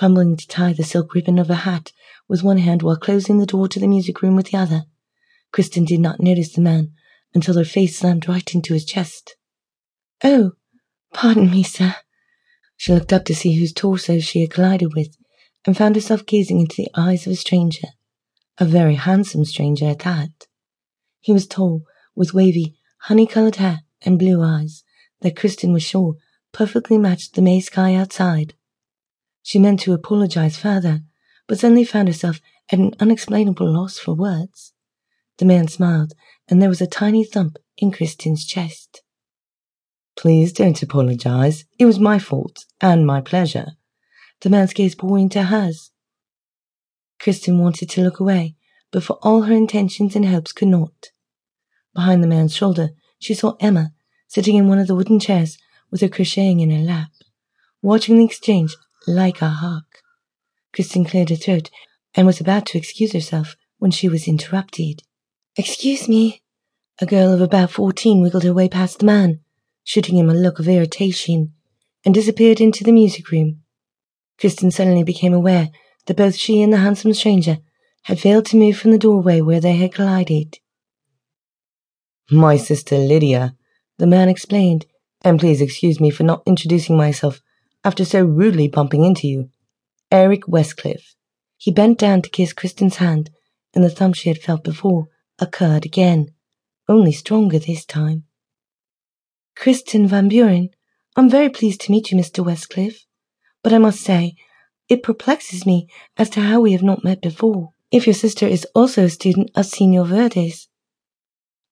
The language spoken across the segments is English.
fumbling to tie the silk ribbon of her hat with one hand while closing the door to the music room with the other. Kristin did not notice the man until her face slammed right into his chest. Oh, pardon me, sir. She looked up to see whose torso she had collided with and found herself gazing into the eyes of a stranger. A very handsome stranger at that. He was tall, with wavy, honey-colored hair and blue eyes that Kristin was sure perfectly matched the May sky outside. She meant to apologize further, but suddenly found herself at an unexplainable loss for words. The man smiled, and there was a tiny thump in Kristin's chest. Please don't apologize. It was my fault, and my pleasure. The man's gaze bore into hers. Kristin wanted to look away, but for all her intentions and hopes could not. Behind the man's shoulder, she saw Emma, sitting in one of the wooden chairs with her crocheting in her lap, watching the exchange like a hawk. Kristin cleared her throat and was about to excuse herself when she was interrupted. Excuse me. A girl of about fourteen wiggled her way past the man, shooting him a look of irritation, and disappeared into the music room. Kristin suddenly became aware that both she and the handsome stranger had failed to move from the doorway where they had collided. My sister Lydia, the man explained, and please excuse me for not introducing myself after so rudely bumping into you. Eric Westcliffe. He bent down to kiss Kristin's hand, and the thump she had felt before occurred again, only stronger this time. Kristin Van Buren, I'm very pleased to meet you, Mr. Westcliffe, but I must say, it perplexes me as to how we have not met before, if your sister is also a student of Signor Verde's.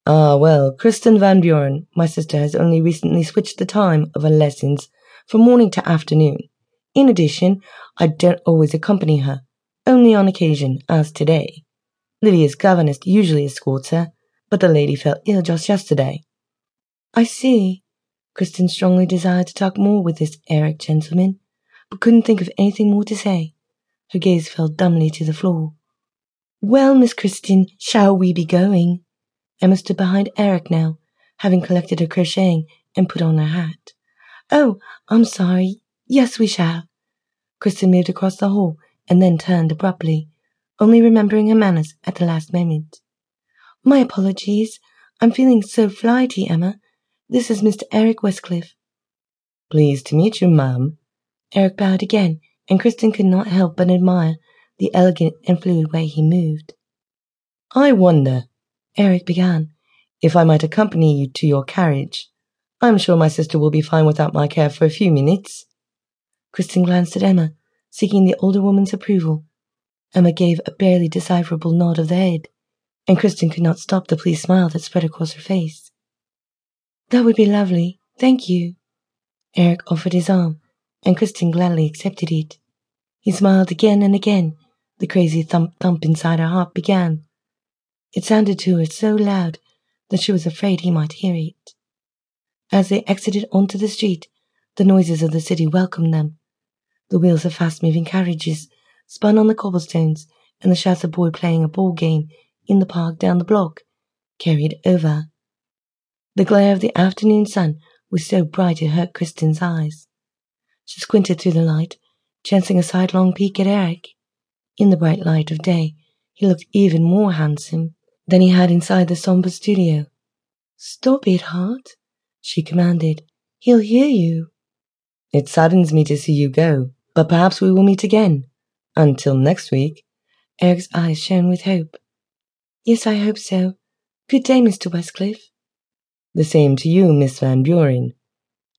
Ah, well, Kristin Van Buren, my sister has only recently switched the time of her lessons from morning to afternoon. In addition, I don't always accompany her, only on occasion, as today. Lydia's governess usually escorts her, but the lady fell ill just yesterday. I see. Kristin strongly desired to talk more with this Eric gentleman, but couldn't think of anything more to say. Her gaze fell dumbly to the floor. Well, Miss Kristin, shall we be going? Emma stood behind Eric now, having collected her crocheting and put on her hat. Oh, I'm sorry. Yes, we shall. Kristin moved across the hall and then turned abruptly, only remembering her manners at the last moment. My apologies. I'm feeling so flighty, Emma. This is Mr. Eric Westcliffe. Pleased to meet you, ma'am. Eric bowed again, and Kristin could not help but admire the elegant and fluid way he moved. I wonder, Eric began, if I might accompany you to your carriage. I'm sure my sister will be fine without my care for a few minutes. Kristin glanced at Emma, seeking the older woman's approval. Emma gave a barely decipherable nod of the head, and Kristin could not stop the pleased smile that spread across her face. That would be lovely, thank you. Eric offered his arm, and Kristin gladly accepted it. He smiled again and again. The crazy thump thump inside her heart began. It sounded to her so loud that she was afraid he might hear it. As they exited onto the street, the noises of the city welcomed them. The wheels of fast-moving carriages spun on the cobblestones, and the shouts of boy playing a ball game in the park down the block carried over. The glare of the afternoon sun was so bright it hurt Kristin's eyes. She squinted through the light, chancing a sidelong peek at Eric. In the bright light of day, he looked even more handsome than he had inside the somber studio. Stop it, heart, she commanded. He'll hear you. It saddens me to see you go, but perhaps we will meet again. Until next week. Eric's eyes shone with hope. Yes, I hope so. Good day, Mr. Westcliffe. The same to you, Miss Van Buren.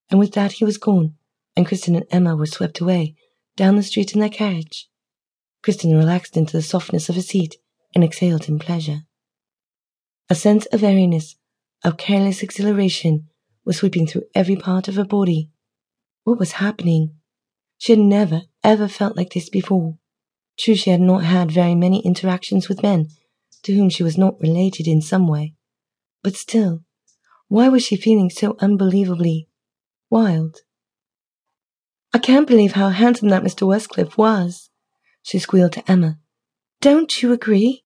And with that he was gone, and Kristin and Emma were swept away down the street in their carriage. Kristin relaxed into the softness of her seat and exhaled in pleasure. A sense of airiness, of careless exhilaration, was sweeping through every part of her body. What was happening? She had never, ever felt like this before. True, she had not had very many interactions with men to whom she was not related in some way. But still, why was she feeling so unbelievably wild? I can't believe how handsome that Mr. Westcliffe was, she squealed to Emma. Don't you agree?